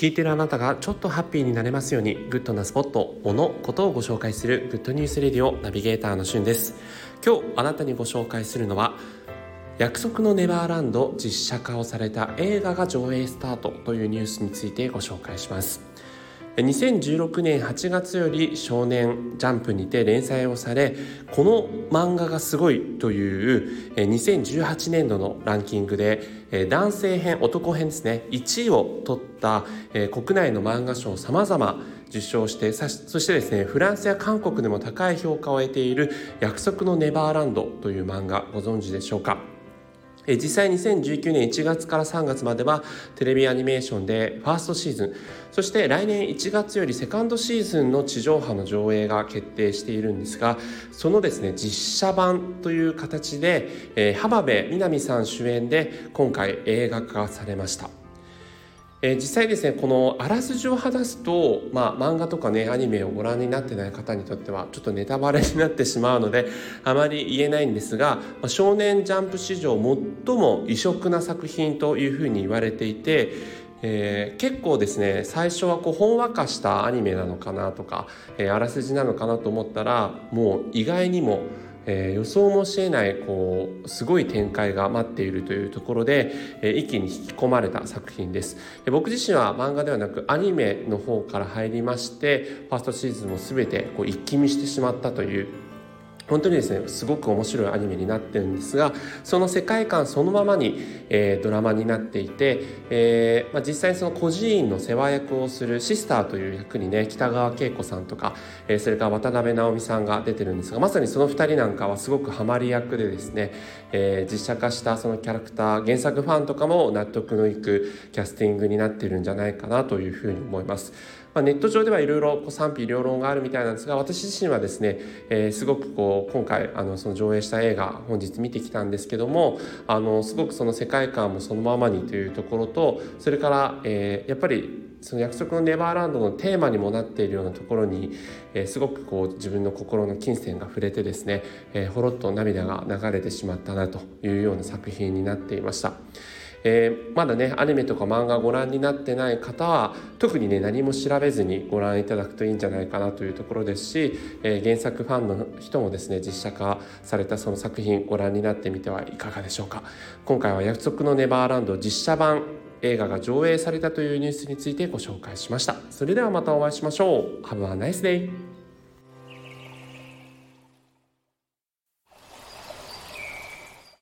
聞いてるあなたがちょっとハッピーになれますようにグッドなスポット、物、ことをご紹介するグッドニュースレディオナビゲーターのしゅんです。今日あなたにご紹介するのは約束のネバーランド実写化をされた映画が上映スタートというニュースについてご紹介します。2016年8月より少年ジャンプにて連載をされこの漫画がすごいという2018年度のランキングで男性編男編ですね1位を取った国内の漫画賞さまざま受賞してそしてですねフランスや韓国でも高い評価を得ている「約束のネバーランド」という漫画ご存知でしょうか？実際2019年1月から3月まではテレビアニメーションでファーストシーズンそして来年1月よりセカンドシーズンの地上波の上映が決定しているんですがそのですね実写版という形で、え、浜辺美波さん主演で今回映画化されました。えー、実際ですねこのあらすじを話すと、まあ、漫画とかねアニメをご覧になってない方にとってはちょっとネタバレになってしまうのであまり言えないんですが「ま、少年ジャンプ」史上最も異色な作品というふうに言われていてえー、結構ですね最初はこうほんわかしたアニメなのかなとか、えー、あらすじなのかなと思ったらもう意外にもえー、予想もしえないこうすごい展開が待っているというところで、えー、一気に引き込まれた作品です。で僕自身は漫画ではなくアニメの方から入りましてファーストシーズンも全てこう一気見してしまったという本当にですねすごく面白いアニメになってるんですがその世界観そのままに、えー、ドラマになっていて、えーまあ、実際その孤児院の世話役をするシスターという役にね北川景子さんとか、えー、それから渡辺直美さんが出てるんですがまさにその2人なんかはすごくハマり役でですね、えー、実写化したそのキャラクター原作ファンとかも納得のいくキャスティングになってるんじゃないかなというふうに思います。まあ、ネット上ではいろいろ賛否両論があるみたいなんですが私自身はですね、えー、すごくこう今回あのその上映した映画本日見てきたんですけどもあのすごくその世界観もそのままにというところとそれから、えー、やっぱりその約束のネバーランドのテーマにもなっているようなところに、えー、すごくこう自分の心の金銭が触れてですね、えー、ほろっと涙が流れてしまったなというような作品になっていました。えー、まだねアニメとか漫画ご覧になってない方は特にね何も調べずにご覧いただくといいんじゃないかなというところですし、えー、原作ファンの人もですね実写化されたその作品ご覧になってみてはいかがでしょうか。今回は約束のネバーランド実写版映画が上映されたというニュースについてご紹介しました。それではまたお会いしましょう。Have a nice day!